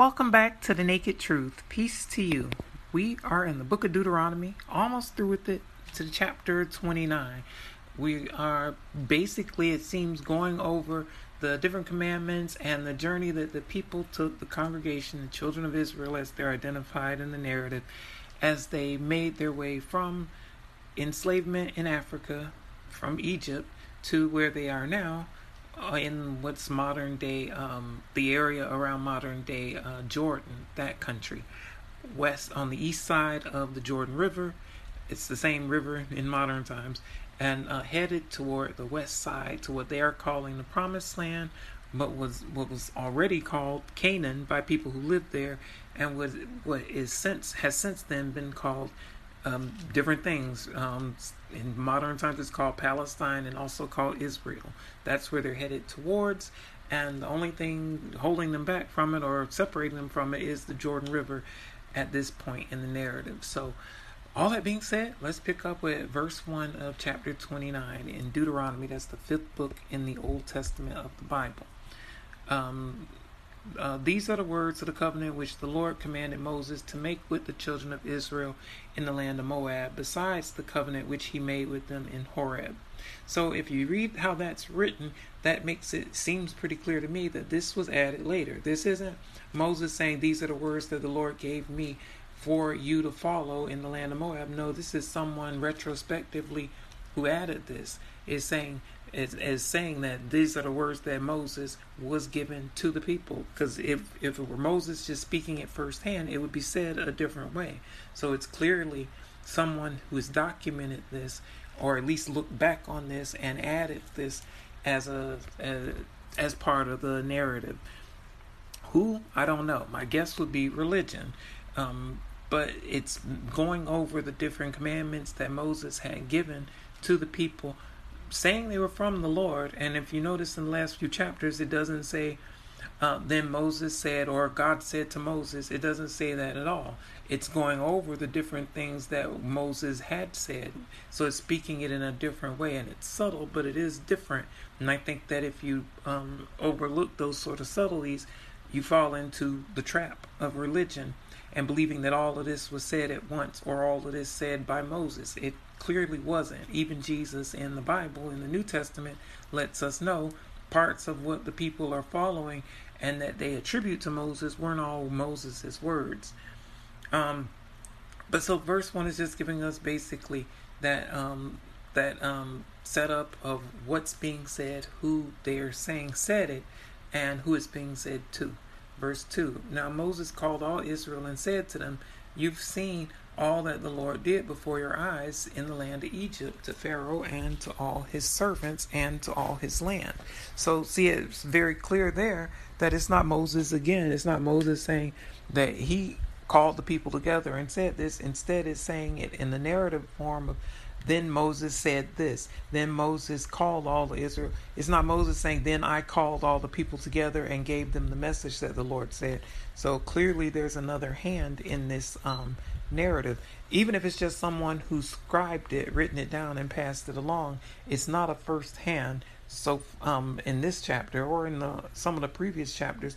Welcome back to the Naked Truth. Peace to you. We are in the book of Deuteronomy, almost through with it to chapter 29. We are basically, it seems, going over the different commandments and the journey that the people took, the congregation, the children of Israel, as they're identified in the narrative, as they made their way from enslavement in Africa, from Egypt, to where they are now in what's modern day, um, the area around modern day uh, Jordan, that country. West on the east side of the Jordan River. It's the same river in modern times. And uh, headed toward the west side to what they are calling the Promised Land, but was what was already called Canaan by people who lived there, and was what is since has since then been called um, different things. Um, in modern times, it's called Palestine and also called Israel. That's where they're headed towards. And the only thing holding them back from it or separating them from it is the Jordan River at this point in the narrative. So, all that being said, let's pick up with verse 1 of chapter 29 in Deuteronomy. That's the fifth book in the Old Testament of the Bible. Um, uh, these are the words of the covenant which the Lord commanded Moses to make with the children of Israel in the land of Moab, besides the covenant which he made with them in Horeb. So, if you read how that's written, that makes it seems pretty clear to me that this was added later. This isn't Moses saying, These are the words that the Lord gave me for you to follow in the land of Moab. No, this is someone retrospectively who added this. Is saying is, is saying that these are the words that Moses was given to the people. Because if, if it were Moses just speaking it firsthand, it would be said a different way. So it's clearly someone who has documented this, or at least looked back on this and added this as a as, as part of the narrative. Who I don't know. My guess would be religion. Um, but it's going over the different commandments that Moses had given to the people saying they were from the Lord. And if you notice in the last few chapters, it doesn't say, uh, then Moses said, or God said to Moses. It doesn't say that at all. It's going over the different things that Moses had said. So it's speaking it in a different way. And it's subtle, but it is different. And I think that if you um, overlook those sort of subtleties, you fall into the trap of religion and believing that all of this was said at once or all of this said by Moses. It clearly wasn't. Even Jesus in the Bible, in the New Testament, lets us know parts of what the people are following and that they attribute to Moses weren't all Moses' words. Um, but so verse one is just giving us basically that um, that um, setup of what's being said, who they are saying said it, and who it's being said to. Verse 2 Now Moses called all Israel and said to them, You've seen all that the Lord did before your eyes in the land of Egypt to Pharaoh and to all his servants and to all his land. So, see, it's very clear there that it's not Moses again. It's not Moses saying that he called the people together and said this. Instead, it's saying it in the narrative form of then Moses said this. Then Moses called all Israel. It's not Moses saying, Then I called all the people together and gave them the message that the Lord said. So clearly, there's another hand in this um, narrative. Even if it's just someone who scribed it, written it down, and passed it along, it's not a first hand. So, um, in this chapter or in the, some of the previous chapters,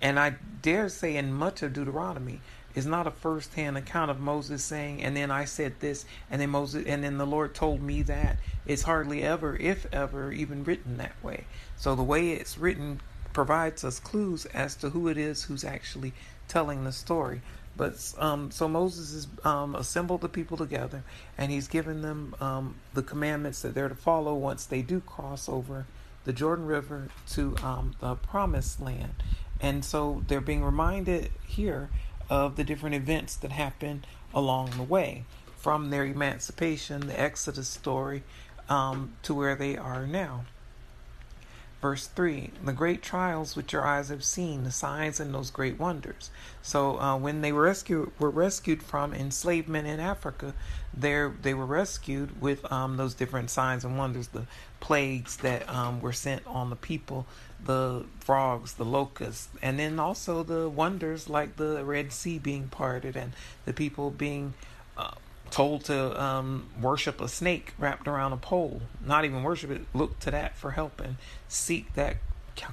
and I dare say in much of Deuteronomy, is not a first-hand account of Moses saying, "And then I said this, and then Moses, and then the Lord told me that." It's hardly ever, if ever, even written that way. So the way it's written provides us clues as to who it is who's actually telling the story. But um, so Moses has um, assembled the people together, and he's given them um, the commandments that they're to follow once they do cross over the Jordan River to um, the Promised Land. And so they're being reminded here of the different events that happen along the way from their emancipation, the Exodus story, um, to where they are now. Verse 3 The great trials which your eyes have seen, the signs and those great wonders. So, uh, when they were rescued, were rescued from enslavement in Africa, there they were rescued with um, those different signs and wonders, the plagues that um, were sent on the people, the frogs, the locusts, and then also the wonders like the Red Sea being parted and the people being. Uh, told to um, worship a snake wrapped around a pole. Not even worship it, look to that for help and seek that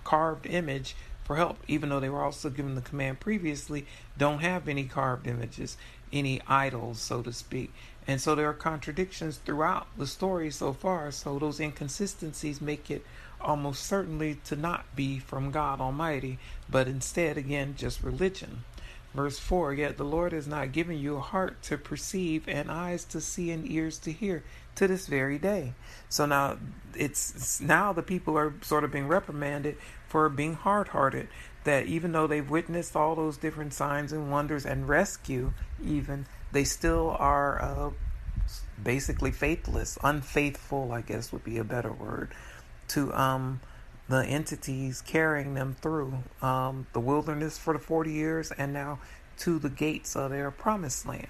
carved image for help, even though they were also given the command previously don't have any carved images, any idols, so to speak. And so there are contradictions throughout the story so far. So those inconsistencies make it almost certainly to not be from God Almighty, but instead, again, just religion. Verse 4 Yet the Lord has not given you a heart to perceive, and eyes to see, and ears to hear to this very day. So now it's now the people are sort of being reprimanded for being hard hearted. That even though they've witnessed all those different signs and wonders and rescue, even, they still are uh, basically faithless, unfaithful, I guess would be a better word, to um, the entities carrying them through um, the wilderness for the 40 years and now to the gates of their promised land.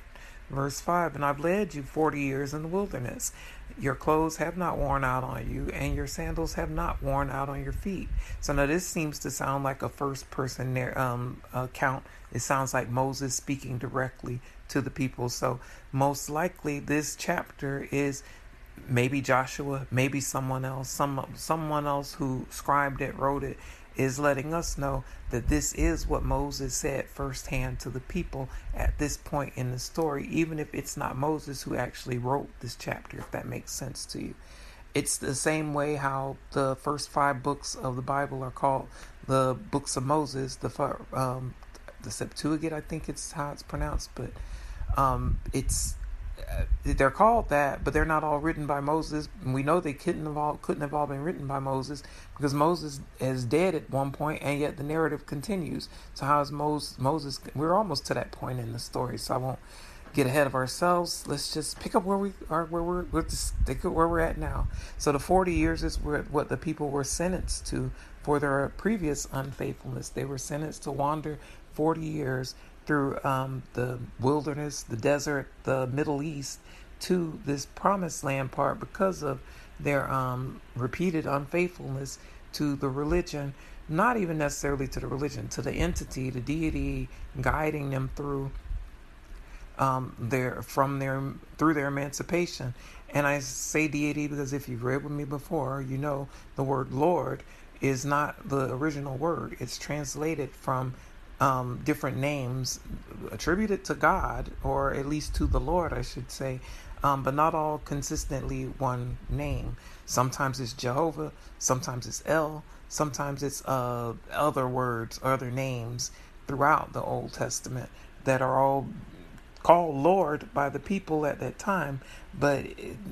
Verse 5 And I've led you 40 years in the wilderness. Your clothes have not worn out on you, and your sandals have not worn out on your feet. So now this seems to sound like a first person um, account. It sounds like Moses speaking directly to the people. So most likely this chapter is maybe Joshua, maybe someone else, some someone else who scribed it, wrote it, is letting us know that this is what Moses said firsthand to the people at this point in the story, even if it's not Moses who actually wrote this chapter, if that makes sense to you. It's the same way how the first five books of the Bible are called the books of Moses, the um, the Septuagint, I think it's how it's pronounced, but um, it's Uh, they're called that, but they're not all written by Moses. And We know they couldn't have all couldn't have all been written by Moses because Moses is dead at one point, and yet the narrative continues. So how is Moses? Moses? We're almost to that point in the story, so I won't get ahead of ourselves. Let's just pick up where we are, where we're, just stick at where we're at now. So the 40 years is what the people were sentenced to for their previous unfaithfulness. They were sentenced to wander 40 years through um, the wilderness, the desert, the Middle East to this promised land part because of their um, repeated unfaithfulness to the religion, not even necessarily to the religion, to the entity, the deity guiding them through um, their from their through their emancipation. And I say deity because if you've read with me before, you know the word Lord is not the original word. It's translated from um, different names attributed to God, or at least to the Lord, I should say, um, but not all consistently one name. Sometimes it's Jehovah, sometimes it's El, sometimes it's uh, other words, other names throughout the Old Testament that are all called Lord by the people at that time, but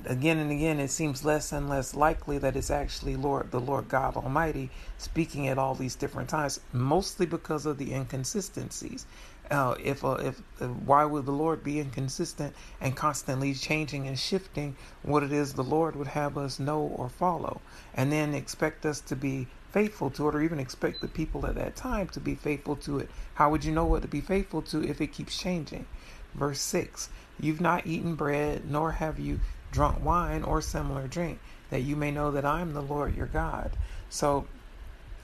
again and again it seems less and less likely that it's actually Lord, the Lord God Almighty, speaking at all these different times, mostly because of the inconsistencies. Uh, if, uh, if uh, why would the Lord be inconsistent and constantly changing and shifting what it is the Lord would have us know or follow, and then expect us to be faithful to it, or even expect the people at that time to be faithful to it? How would you know what to be faithful to if it keeps changing? Verse 6 You've not eaten bread, nor have you drunk wine or similar drink, that you may know that I am the Lord your God. So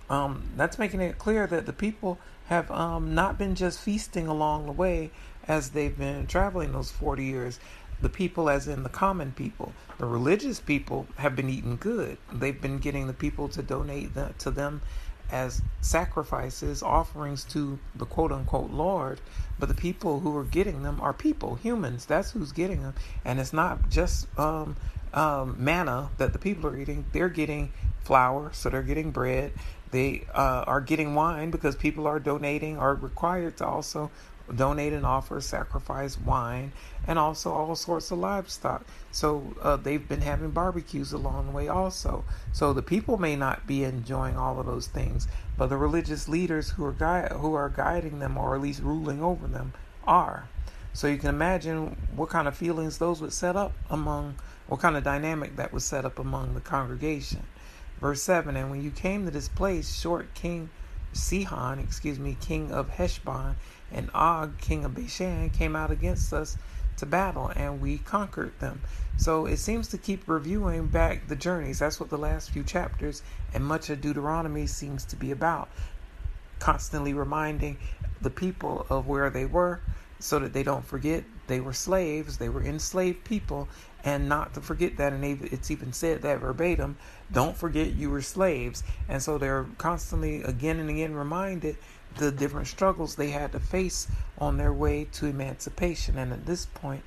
um, that's making it clear that the people have um, not been just feasting along the way as they've been traveling those 40 years. The people, as in the common people, the religious people, have been eating good. They've been getting the people to donate the, to them as sacrifices, offerings to the quote unquote Lord, but the people who are getting them are people, humans. That's who's getting them. And it's not just um, um, manna that the people are eating, they're getting flour, so they're getting bread. They uh, are getting wine because people are donating, are required to also donate and offer, sacrifice wine, and also all sorts of livestock. So uh, they've been having barbecues along the way also. So the people may not be enjoying all of those things, but the religious leaders who are gui- who are guiding them or at least ruling over them are. So you can imagine what kind of feelings those would set up among, what kind of dynamic that would set up among the congregation. Verse 7 And when you came to this place, short king Sihon, excuse me, king of Heshbon, and Og, king of Bashan, came out against us to battle, and we conquered them. So it seems to keep reviewing back the journeys. That's what the last few chapters and much of Deuteronomy seems to be about. Constantly reminding the people of where they were so that they don't forget they were slaves, they were enslaved people, and not to forget that. And it's even said that verbatim don't forget you were slaves. And so they're constantly, again and again, reminded the different struggles they had to face on their way to emancipation. And at this point,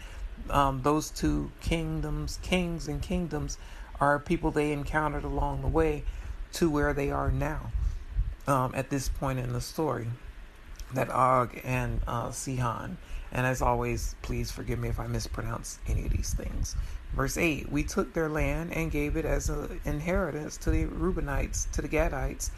um, those two kingdoms, kings and kingdoms, are people they encountered along the way to where they are now um, at this point in the story. That Og and uh, Sihon. And as always, please forgive me if I mispronounce any of these things. Verse 8 We took their land and gave it as an inheritance to the Reubenites, to the Gadites,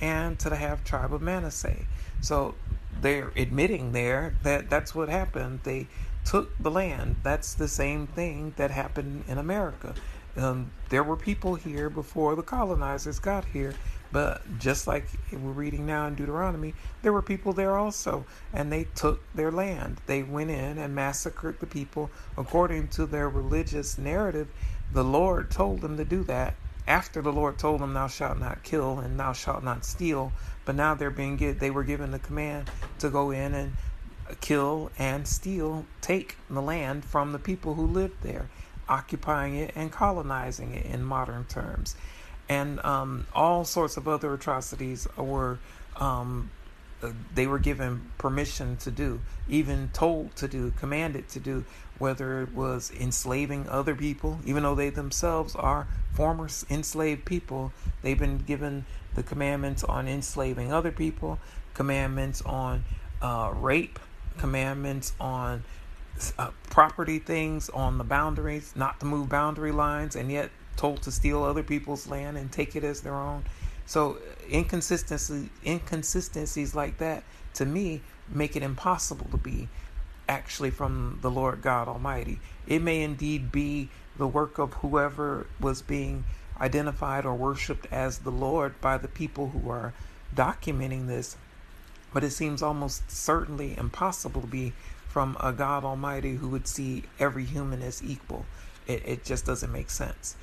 and to the half tribe of Manasseh. So they're admitting there that that's what happened. They took the land. That's the same thing that happened in America. Um, there were people here before the colonizers got here, but just like we're reading now in Deuteronomy, there were people there also, and they took their land. They went in and massacred the people according to their religious narrative. The Lord told them to do that after the Lord told them, "Thou shalt not kill and thou shalt not steal." But now they're being they were given the command to go in and kill and steal, take the land from the people who lived there, occupying it and colonizing it in modern terms. And um, all sorts of other atrocities were, um, they were given permission to do, even told to do, commanded to do, whether it was enslaving other people, even though they themselves are former enslaved people, they've been given the commandments on enslaving other people, commandments on uh, rape, commandments on uh, property things, on the boundaries, not to move boundary lines, and yet told to steal other people's land and take it as their own. So inconsistency, inconsistencies like that, to me, make it impossible to be actually from the Lord God Almighty. It may indeed be the work of whoever was being identified or worshipped as the Lord by the people who are documenting this but it seems almost certainly impossible to be from a God Almighty who would see every human as equal. It, it just doesn't make sense.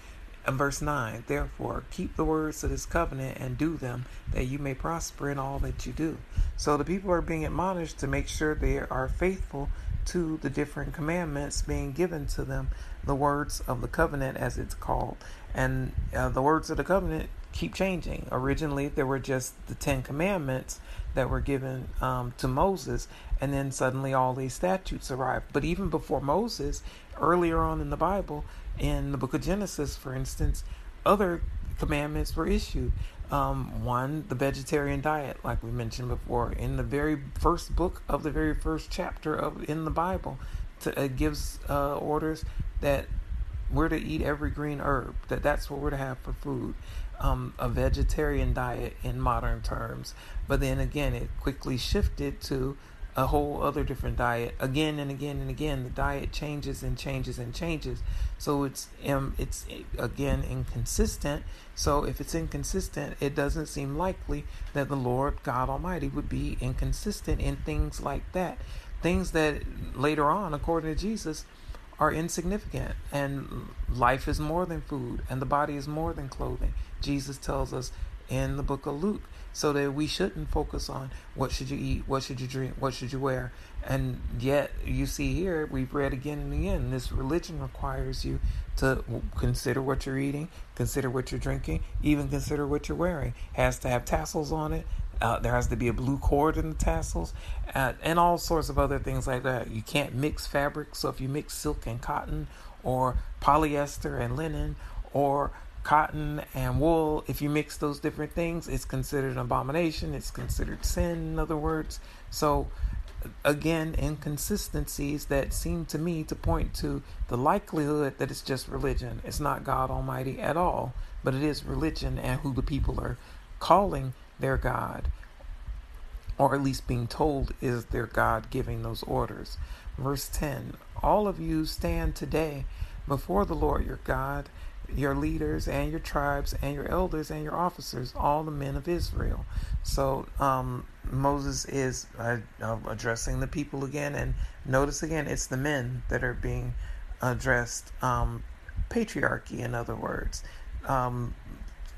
And verse 9, therefore, keep the words of this covenant and do them, that you may prosper in all that you do. So the people are being admonished to make sure they are faithful to the different commandments being given to them, the words of the covenant, as it's called. And uh, the words of the covenant keep changing. Originally, there were just the Ten Commandments that were given um, to Moses, and then suddenly all these statutes arrived. But even before Moses, earlier on in the Bible, in the book of Genesis, for instance, other commandments were issued. Um, one, the vegetarian diet, like we mentioned before, in the very first book of the very first chapter of in the Bible, to, it gives uh, orders that we're to eat every green herb. That that's what we're to have for food um, a vegetarian diet in modern terms. But then again, it quickly shifted to a whole other different diet again and again and again. The diet changes and changes and changes. So it's um, it's again inconsistent. So if it's inconsistent, it doesn't seem likely that the Lord God Almighty would be inconsistent in things like that. Things that later on, according to Jesus, are insignificant and life is more than food and the body is more than clothing. Jesus tells us in the book of Luke so that we shouldn't focus on what should you eat, what should you drink, what should you wear. And yet you see here we've read again and again this religion requires you to consider what you're eating, consider what you're drinking, even consider what you're wearing. Has to have tassels on it. Uh, there has to be a blue cord in the tassels, and all sorts of other things like that. You can't mix fabrics, so if you mix silk and cotton, or polyester and linen, or cotton and wool, if you mix those different things, it's considered an abomination. It's considered sin, in other words. So, again, inconsistencies that seem to me to point to the likelihood that it's just religion. It's not God Almighty at all, but it is religion and who the people are calling their God, or at least being told is their God giving those orders. Verse 10 All of you stand today before the Lord your God your leaders and your tribes and your elders and your officers, all the men of Israel. So um, Moses is uh, uh, addressing the people again, and notice again, it's the men that are being addressed. Um, patriarchy, in other words. Um,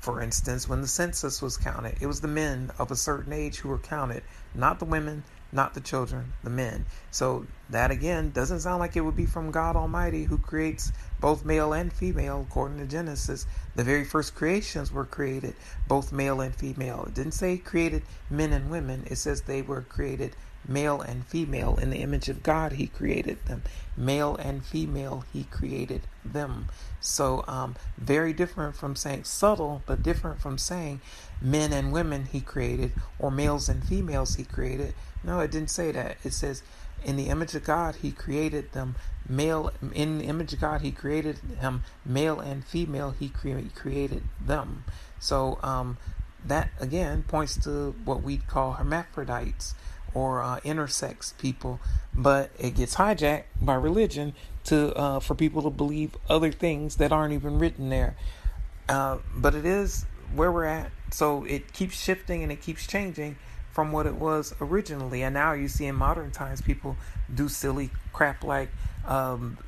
for instance, when the census was counted, it was the men of a certain age who were counted, not the women, not the children, the men. So that again doesn't sound like it would be from God Almighty who creates both male and female according to Genesis. The very first creations were created both male and female. It didn't say created men and women, it says they were created male and female. In the image of God, He created them. Male and female, He created them. So, um, very different from saying subtle, but different from saying men and women He created or males and females He created. No, it didn't say that. It says, in the image of God, He created them. Male, in the image of God, He created him. Male and female, He cre- created them. So, um, that again points to what we'd call hermaphrodites or uh, intersex people, but it gets hijacked by religion to uh, for people to believe other things that aren't even written there. Uh, but it is where we're at, so it keeps shifting and it keeps changing from what it was originally. And now you see in modern times people do silly crap like um,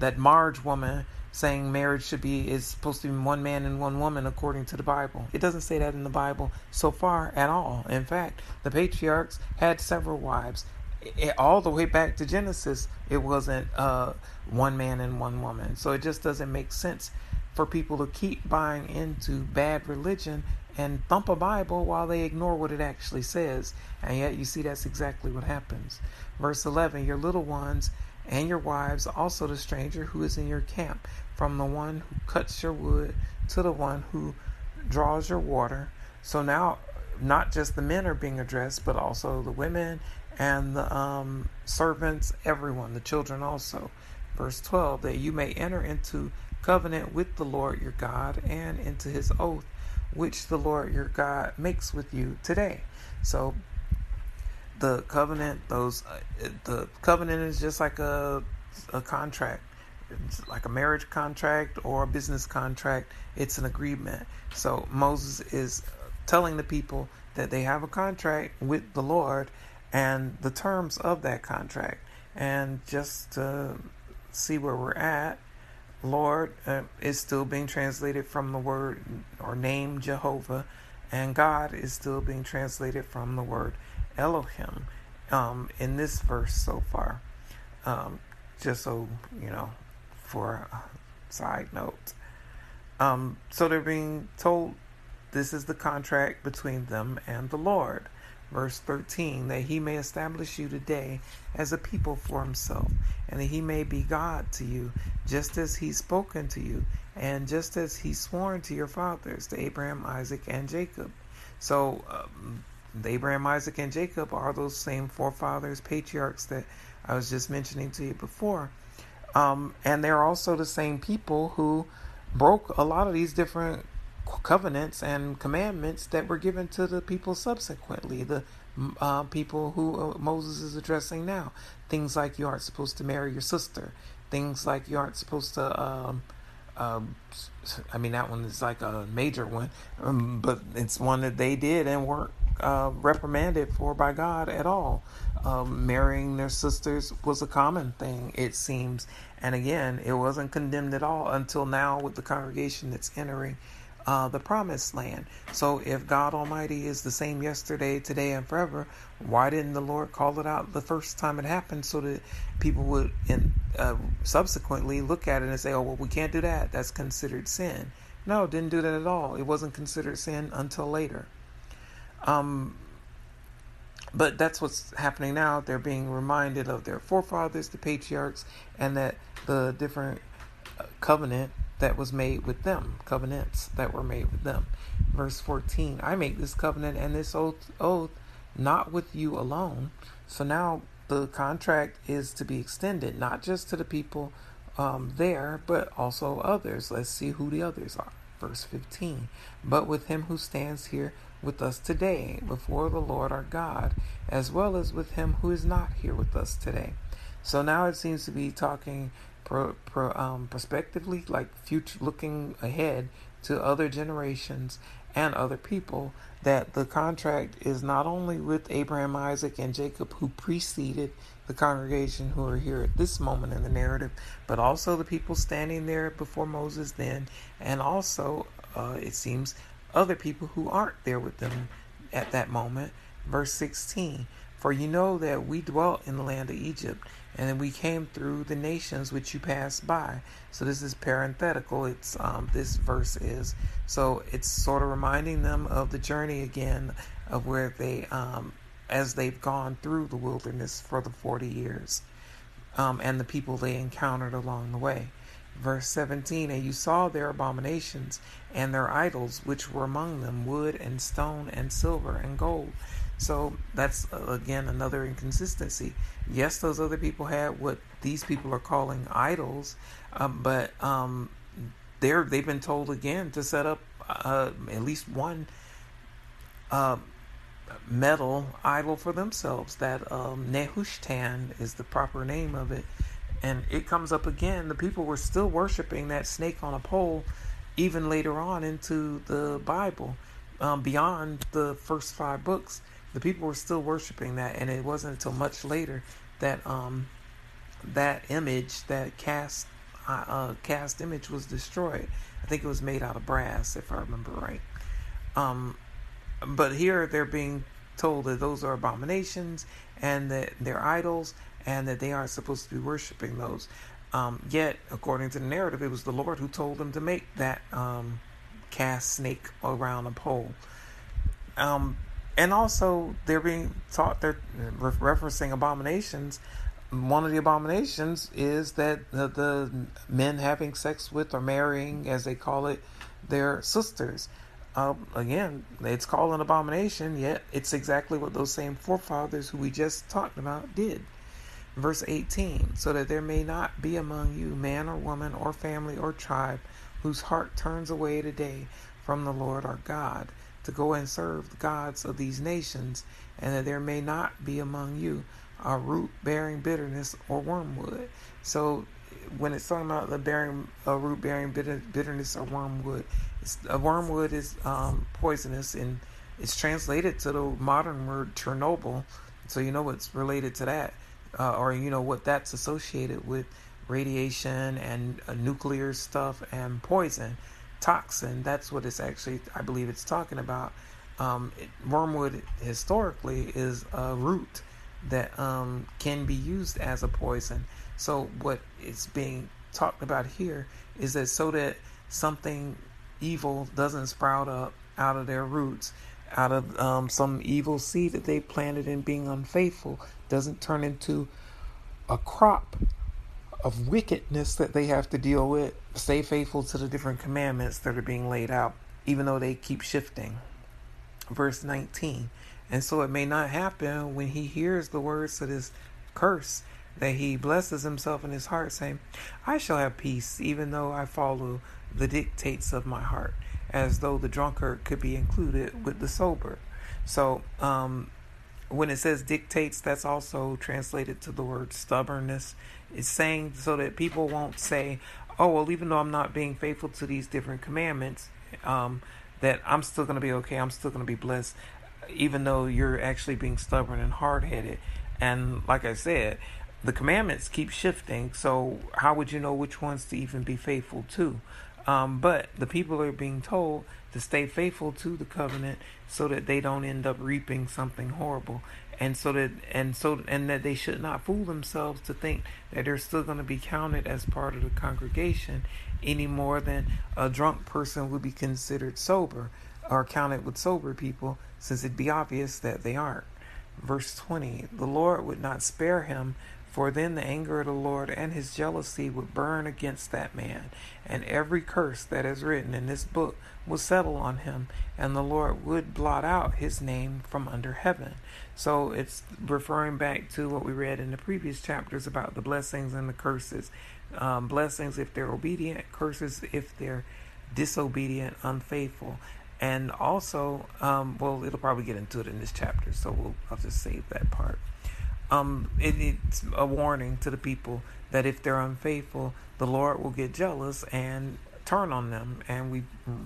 that Marge woman saying marriage should be is supposed to be one man and one woman according to the Bible. It doesn't say that in the Bible so far at all. In fact, the patriarchs had several wives. It, all the way back to Genesis, it wasn't uh, one man and one woman. So it just doesn't make sense for people to keep buying into bad religion and thump a Bible while they ignore what it actually says. And yet you see that's exactly what happens. Verse 11 Your little ones and your wives, also the stranger who is in your camp, from the one who cuts your wood to the one who draws your water. So now, not just the men are being addressed, but also the women and the um, servants, everyone, the children also. Verse 12 that you may enter into covenant with the Lord your God and into his oath, which the Lord your God makes with you today. So the covenant, those uh, the covenant is just like a a contract it's like a marriage contract or a business contract. It's an agreement. So Moses is telling the people that they have a contract with the Lord and the terms of that contract. And just to see where we're at, Lord uh, is still being translated from the word or name Jehovah, and God is still being translated from the word Elohim um, in this verse so far. Um, just so you know, for a side note. Um, so they're being told this is the contract between them and the Lord. Verse 13, that he may establish you today as a people for himself, and that he may be God to you, just as he's spoken to you, and just as he sworn to your fathers, to Abraham, Isaac, and Jacob. So, um, Abraham, Isaac, and Jacob are those same forefathers, patriarchs that I was just mentioning to you before. Um, and they're also the same people who broke a lot of these different covenants and commandments that were given to the people subsequently. The uh, people who uh, Moses is addressing now. Things like you aren't supposed to marry your sister. Things like you aren't supposed to. Um, um, I mean, that one is like a major one, um, but it's one that they did and weren't uh, reprimanded for by God at all. Um, marrying their sisters was a common thing, it seems. And again, it wasn't condemned at all until now with the congregation that's entering uh, the promised land. So if God Almighty is the same yesterday, today, and forever, why didn't the Lord call it out the first time it happened so that people would in, uh, subsequently look at it and say, oh, well, we can't do that. That's considered sin. No, didn't do that at all. It wasn't considered sin until later. Um, but that's what's happening now. They're being reminded of their forefathers, the patriarchs, and that the different uh, covenant that was made with them, covenants that were made with them. Verse 14 I make this covenant and this oath, oath not with you alone. So now the contract is to be extended, not just to the people um, there, but also others. Let's see who the others are. Verse 15 But with him who stands here with us today before the Lord our God, as well as with him who is not here with us today. So now it seems to be talking pro, pro, um, prospectively, like future looking ahead to other generations and other people, that the contract is not only with Abraham, Isaac, and Jacob, who preceded the congregation who are here at this moment in the narrative, but also the people standing there before Moses then, and also, uh, it seems, other people who aren't there with them at that moment. Verse 16 For you know that we dwelt in the land of Egypt, and then we came through the nations which you passed by. So this is parenthetical. It's um, this verse is so it's sort of reminding them of the journey again of where they um, as they've gone through the wilderness for the forty years, um, and the people they encountered along the way. Verse 17, and you saw their abominations and their idols, which were among them wood and stone and silver and gold so that's uh, again another inconsistency. Yes, those other people had what these people are calling idols, um, but um, they're they've been told again to set up uh, at least one uh, metal idol for themselves. That um, Nehushtan is the proper name of it, and it comes up again. The people were still worshiping that snake on a pole, even later on into the Bible, um, beyond the first five books the people were still worshiping that, and it wasn't until much later that um, that image, that cast uh, uh, cast image, was destroyed. I think it was made out of brass, if I remember right. Um, but here they're being told that those are abominations and that they're idols and that they aren't supposed to be worshiping those. Um, yet, according to the narrative, it was the Lord who told them to make that um, cast snake around a pole. Um, and also they're being taught they're referencing abominations one of the abominations is that the, the, men having sex with or marrying as they call it their sisters um, again it's called an abomination yet it's exactly what those same forefathers who we just talked about did verse 18 so that there may not be among you man or woman or family or tribe whose heart turns away today from the lord our god to go and serve the gods of these nations, and that there may not be among you a root bearing bitterness or wormwood. So, when it's talking about the bearing a root bearing bitter, bitterness or wormwood, a wormwood is um, poisonous, and it's translated to the modern word Chernobyl. So you know it's related to that, uh, or you know what that's associated with radiation and uh, nuclear stuff and poison toxin. That's what it's actually, I believe it's talking about. Um, it, wormwood historically is a root that um, can be used as a poison. So what is being talked about here is that so that something evil doesn't sprout up out of their roots, out of um, some evil seed that they planted in being unfaithful, doesn't turn into a crop of wickedness that they have to deal with. Stay faithful to the different commandments that are being laid out, even though they keep shifting. Verse 19. And so it may not happen when he hears the words of this curse that he blesses himself in his heart, saying, I shall have peace, even though I follow the dictates of my heart, as though the drunkard could be included with the sober. So, um, when it says dictates, that's also translated to the word stubbornness. It's saying so that people won't say, oh, well, even though I'm not being faithful to these different commandments, um, that I'm still going to be okay. I'm still going to be blessed, even though you're actually being stubborn and hard headed. And like I said, the commandments keep shifting. So how would you know which ones to even be faithful to? Um, but the people are being told to stay faithful to the covenant so that they don't end up reaping something horrible. And so that and so and that they should not fool themselves to think that they're still going to be counted as part of the congregation any more than a drunk person would be considered sober or counted with sober people since it'd be obvious that they aren't. Verse 20 the lord would not spare him for then the anger of the Lord and his jealousy would burn against that man, and every curse that is written in this book will settle on him, and the Lord would blot out his name from under heaven. So it's referring back to what we read in the previous chapters about the blessings and the curses. Um, blessings if they're obedient, curses if they're disobedient, unfaithful. And also, um, well, it'll probably get into it in this chapter, so we'll, I'll just save that part um, it, it's a warning to the people that if they're unfaithful, the Lord will get jealous and turn on them. And we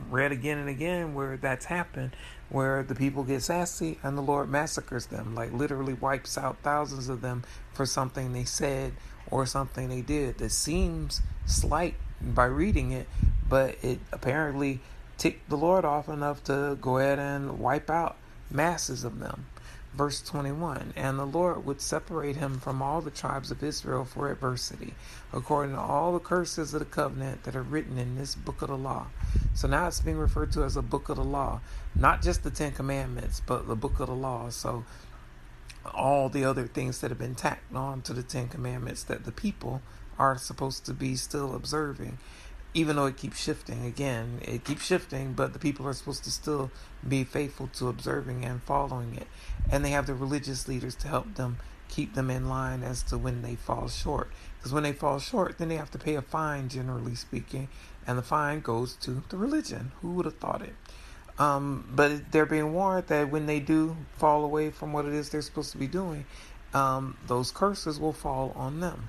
read again and again where that's happened, where the people get sassy and the Lord massacres them, like literally wipes out thousands of them for something they said or something they did that seems slight by reading it, but it apparently ticked the Lord off enough to go ahead and wipe out masses of them. Verse 21 And the Lord would separate him from all the tribes of Israel for adversity, according to all the curses of the covenant that are written in this book of the law. So now it's being referred to as a book of the law, not just the Ten Commandments, but the book of the law. So all the other things that have been tacked on to the Ten Commandments that the people are supposed to be still observing even though it keeps shifting again it keeps shifting but the people are supposed to still be faithful to observing and following it. And they have the religious leaders to help them keep them in line as to when they fall short. Because when they fall short then they have to pay a fine generally speaking and the fine goes to the religion. Who would have thought it? Um, but they're being warned that when they do fall away from what it is they're supposed to be doing um, those curses will fall on them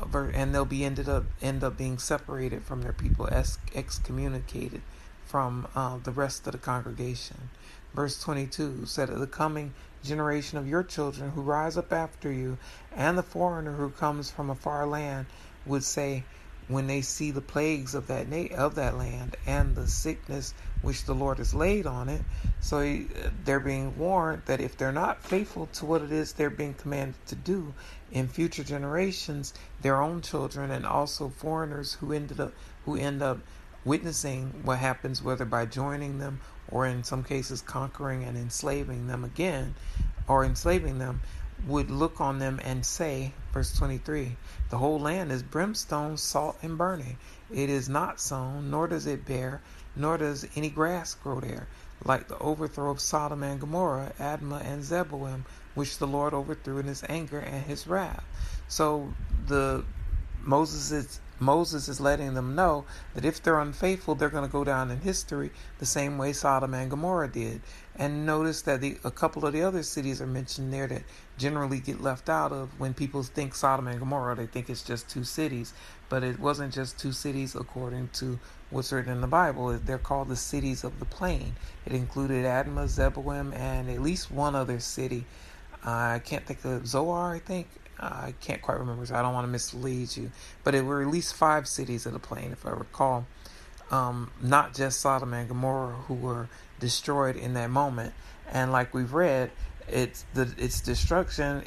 and they'll be ended up end up being separated from their people, excommunicated from uh, the rest of the congregation. Verse 22 said, "The coming generation of your children who rise up after you, and the foreigner who comes from a far land, would say." When they see the plagues of that na- of that land and the sickness which the Lord has laid on it. So he, they're being warned that if they're not faithful to what it is they're being commanded to do in future generations, their own children and also foreigners who ended up who end up witnessing what happens whether by joining them or in some cases conquering and enslaving them again or enslaving them would look on them and say, verse 23, the whole land is brimstone, salt, and burning. It is not sown, nor does it bear, nor does any grass grow there, like the overthrow of Sodom and Gomorrah, Admah and Zeboim, which the Lord overthrew in his anger and his wrath. So the Moses is Moses is letting them know that if they're unfaithful, they're going to go down in history the same way Sodom and Gomorrah did. And notice that the, a couple of the other cities are mentioned there that generally get left out of when people think Sodom and Gomorrah, they think it's just two cities. But it wasn't just two cities according to what's written in the Bible. They're called the cities of the plain. It included Admah, Zeboim, and at least one other city. I can't think of Zoar, I think. I can't quite remember, so I don't want to mislead you. But it were at least five cities of the plain, if I recall. Um, not just Sodom and Gomorrah who were destroyed in that moment. And like we've read, it's the its destruction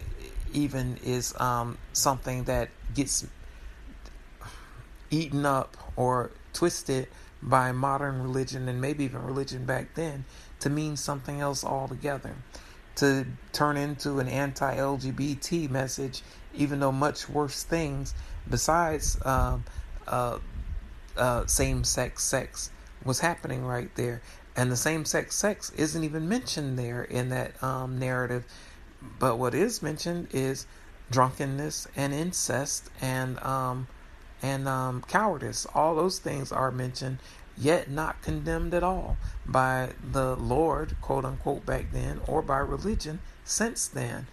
even is um, something that gets eaten up or twisted by modern religion and maybe even religion back then to mean something else altogether to turn into an anti LGBT message, even though much worse things besides um, uh, uh, same sex sex was happening right there. And the same sex sex isn't even mentioned there in that um, narrative. But what is mentioned is drunkenness and incest and um, and um, cowardice. All those things are mentioned yet not condemned at all by the Lord, quote unquote, back then, or by religion since then.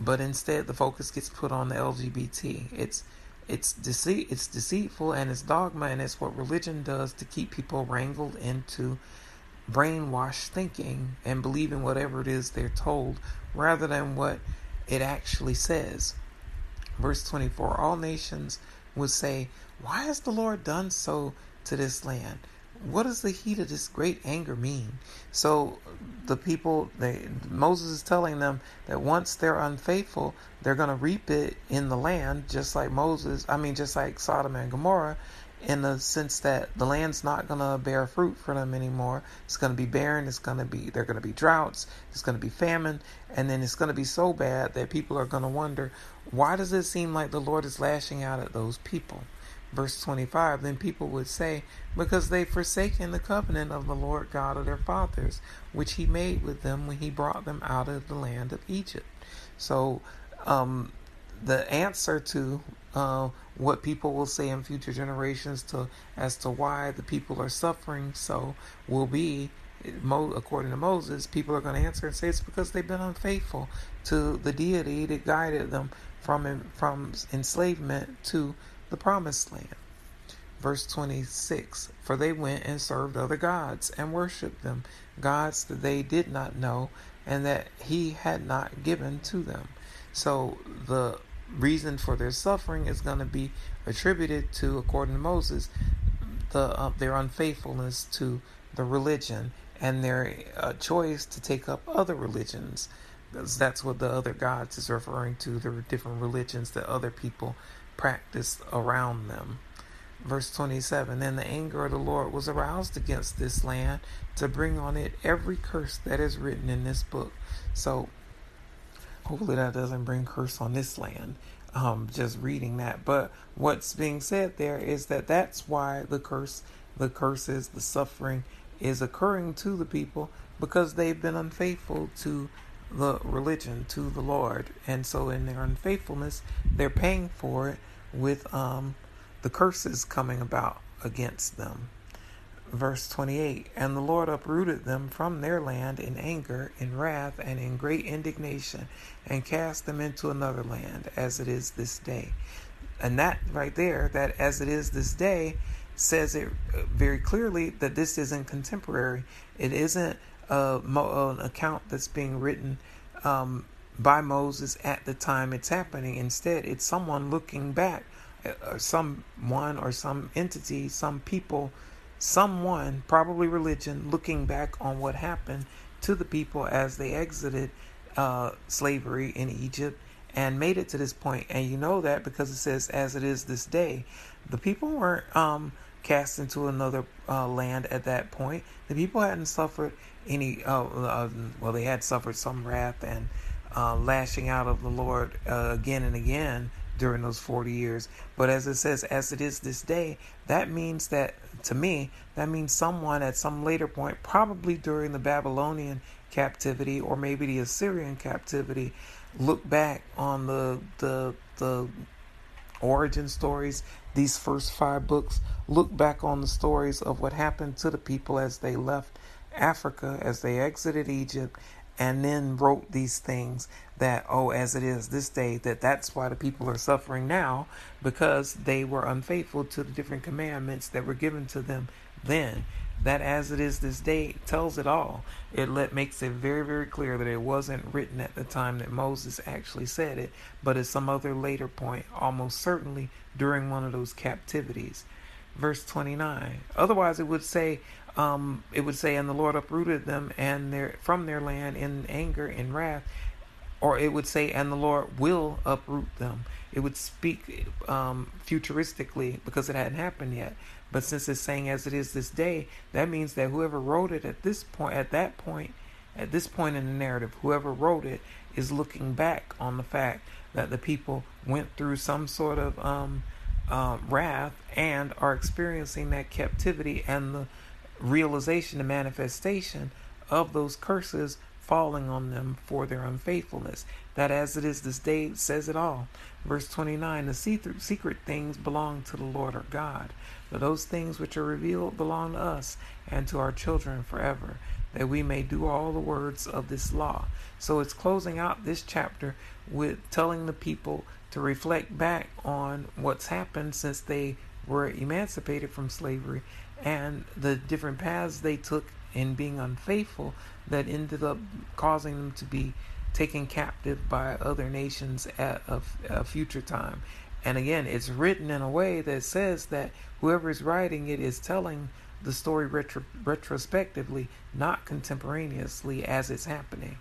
But instead, the focus gets put on the LGBT. It's it's deceit, it's deceitful, and it's dogma, and it's what religion does to keep people wrangled into brainwashed thinking and believing whatever it is they're told, rather than what it actually says. Verse 24 All nations would say, Why has the Lord done so to this land. What does the heat of this great anger mean? So the people, they, Moses is telling them that once they're unfaithful, they're going to reap it in the land, just like Moses, I mean, just like Sodom and Gomorrah, in the sense that the land's not going to bear fruit for them anymore. It's going to be barren. It's going to be, they're going to be droughts. It's going to be famine. And then it's going to be so bad that people are going to wonder, why does it seem like the Lord is lashing out at those people? Verse 25 Then people would say, Because they've forsaken the covenant of the Lord God of their fathers, which he made with them when he brought them out of the land of Egypt. So, um, the answer to uh, what people will say in future generations to as to why the people are suffering so will be according to Moses, people are going to answer and say it's because they've been unfaithful to the deity that guided them from from enslavement to the promised land. Verse 26 For they went and served other gods and worshipped them, gods that they did not know and that he had not given to them. So the reason for their suffering is going to be attributed to, according to Moses, the uh, their unfaithfulness to the religion and their uh, choice to take up other religions Because That's what the other gods is referring to. Were different religions that other people practiced around them. Verse 27 Then the anger of the Lord was aroused against this land to bring on it every curse that is written in this book. So, hopefully, that doesn't bring curse on this land. Um, just reading that. But what's being said there is that that's why the curse, the curses, the suffering is occurring to the people because they've been unfaithful to the religion, to the Lord. And so, in their unfaithfulness, they're paying for it with um, the curses coming about against them. Verse 28 And the Lord uprooted them from their land in anger, in wrath, and in great indignation, and cast them into another land, as it is this day. And that right there, that as it is this day, says it very clearly that this isn't contemporary. It isn't a, an account that's being written um, by Moses at the time it's happening. Instead, it's someone looking back uh, someone or some entity, some people, someone, probably religion, looking back on what happened to the people as they exited uh, slavery in Egypt and made it to this point. And you know that because it says, as it is this day. The people weren't um, cast into another uh, land at that point. The people hadn't suffered any, uh, uh well, they had suffered some wrath and uh, lashing out of the Lord uh, again and again during those 40 years. But as it says, as it is this day, that means that, to me, that means someone at some later point, probably during the Babylonian captivity or maybe the Assyrian captivity, look back on the, the, the origin stories, these first five books, look back on the stories of what happened to the people as they left Africa, as they exited Egypt, and then wrote these things that oh as it is this day that that's why the people are suffering now because they were unfaithful to the different commandments that were given to them then. That as it is this day tells it all. It let makes it very very clear that it wasn't written at the time that Moses actually said it but at some other later point almost certainly during one of those captivities. Verse 29 otherwise it would say um, it would say, and the Lord uprooted them and their from their land in anger and wrath, or it would say, and the Lord will uproot them. It would speak um, futuristically because it hadn't happened yet. But since it's saying as it is this day, that means that whoever wrote it at this point, at that point, at this point in the narrative, whoever wrote it is looking back on the fact that the people went through some sort of um, uh, wrath and are experiencing that captivity and the realization and manifestation of those curses falling on them for their unfaithfulness. That as it is this day says it all. Verse 29 The secret things belong to the Lord our God, but those things which are revealed belong to us and to our children forever, that we may do all the words of this law. So it's closing out this chapter with telling the people to reflect back on what's happened since they were emancipated from slavery and the different paths they took in being unfaithful that ended up causing them to be taken captive by other nations at a, a, future time. And again, it's written in a way that says that whoever is writing it is telling the story retro- retrospectively, not contemporaneously as it's happening.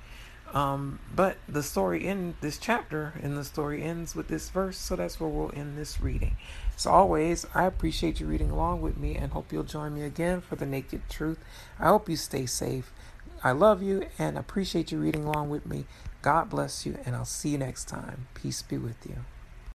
Um, but the story in this chapter and the story ends with this verse, so that's where we'll end this reading. As always, I appreciate you reading along with me and hope you'll join me again for the naked truth. I hope you stay safe. I love you and appreciate you reading along with me. God bless you, and I'll see you next time. Peace be with you.